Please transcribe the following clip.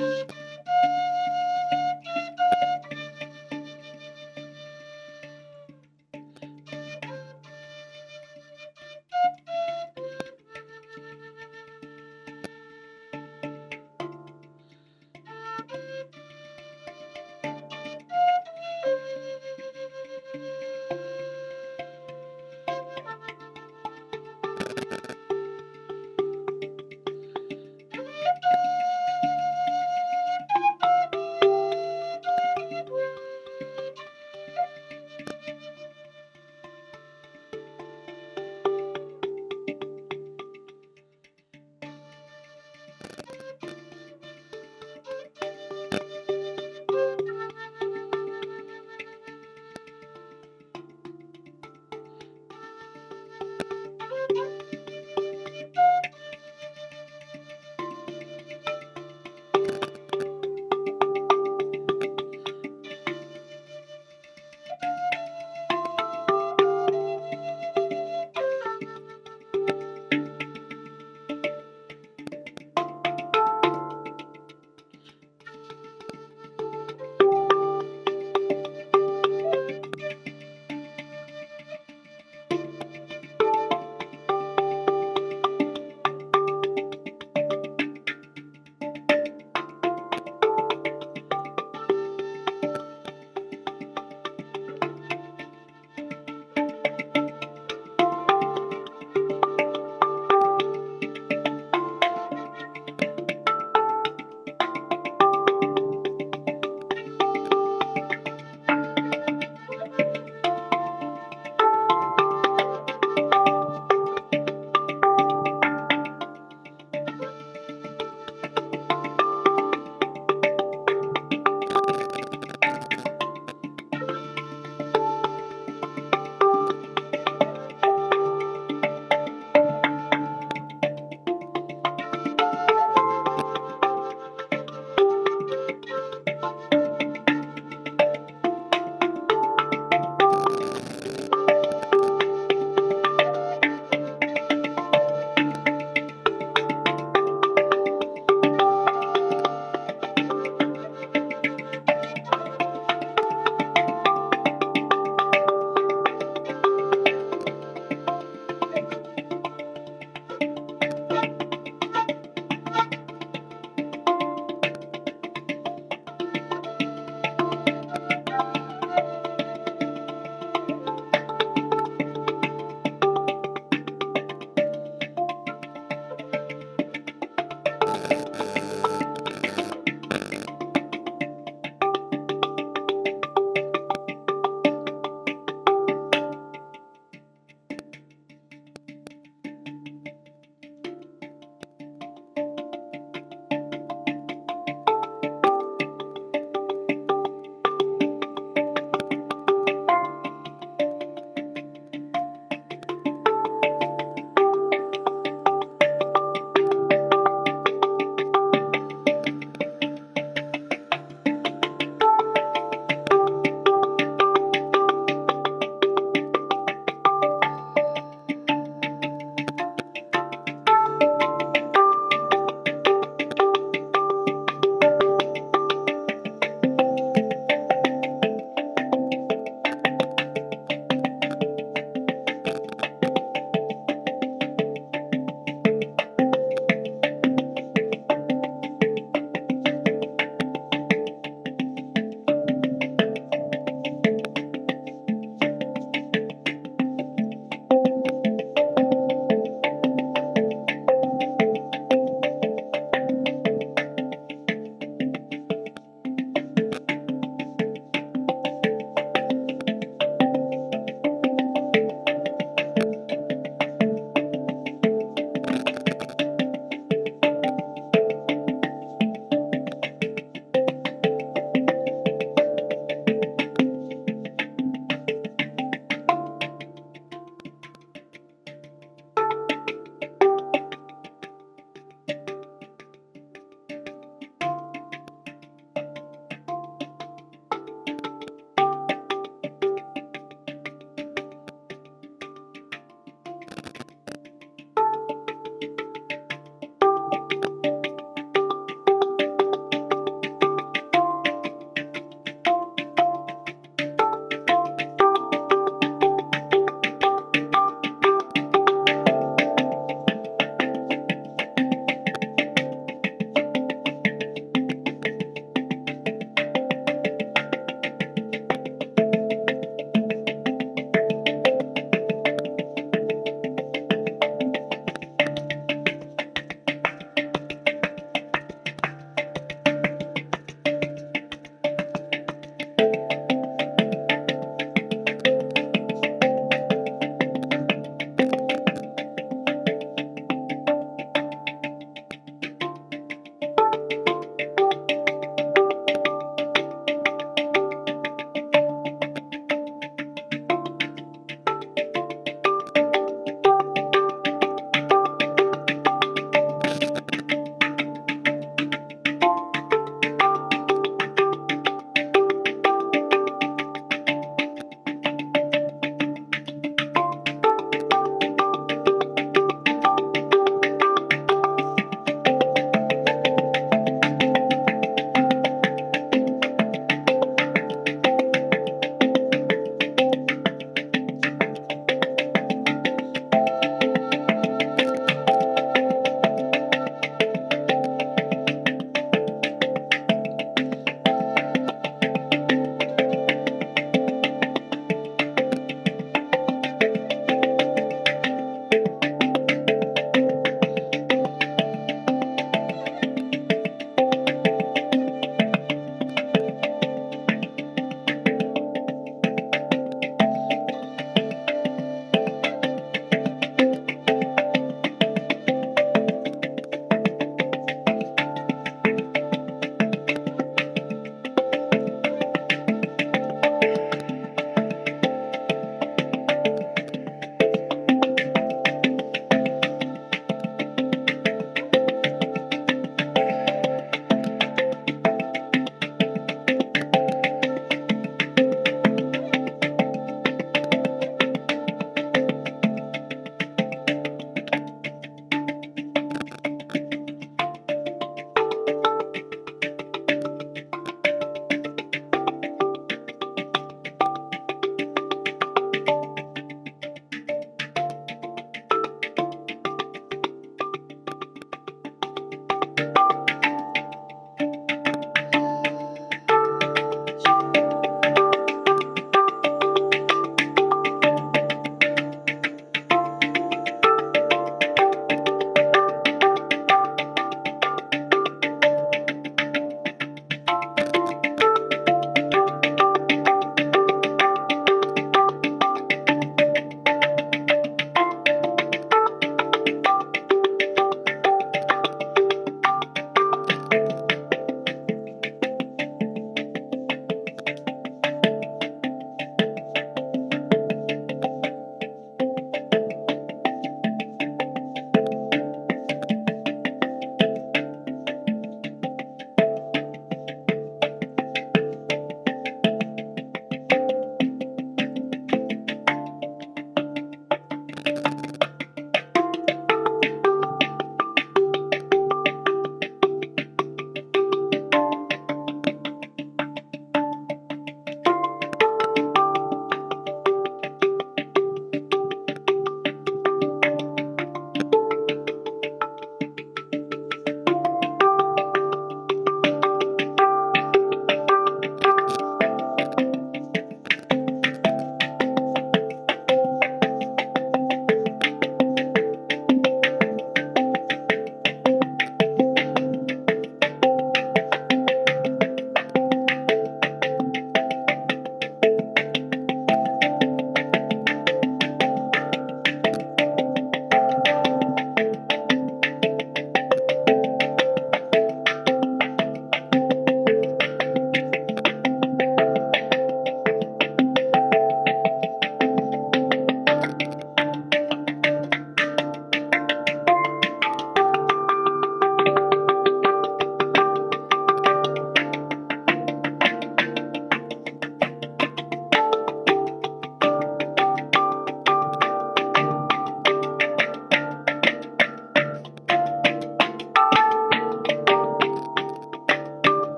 Bye.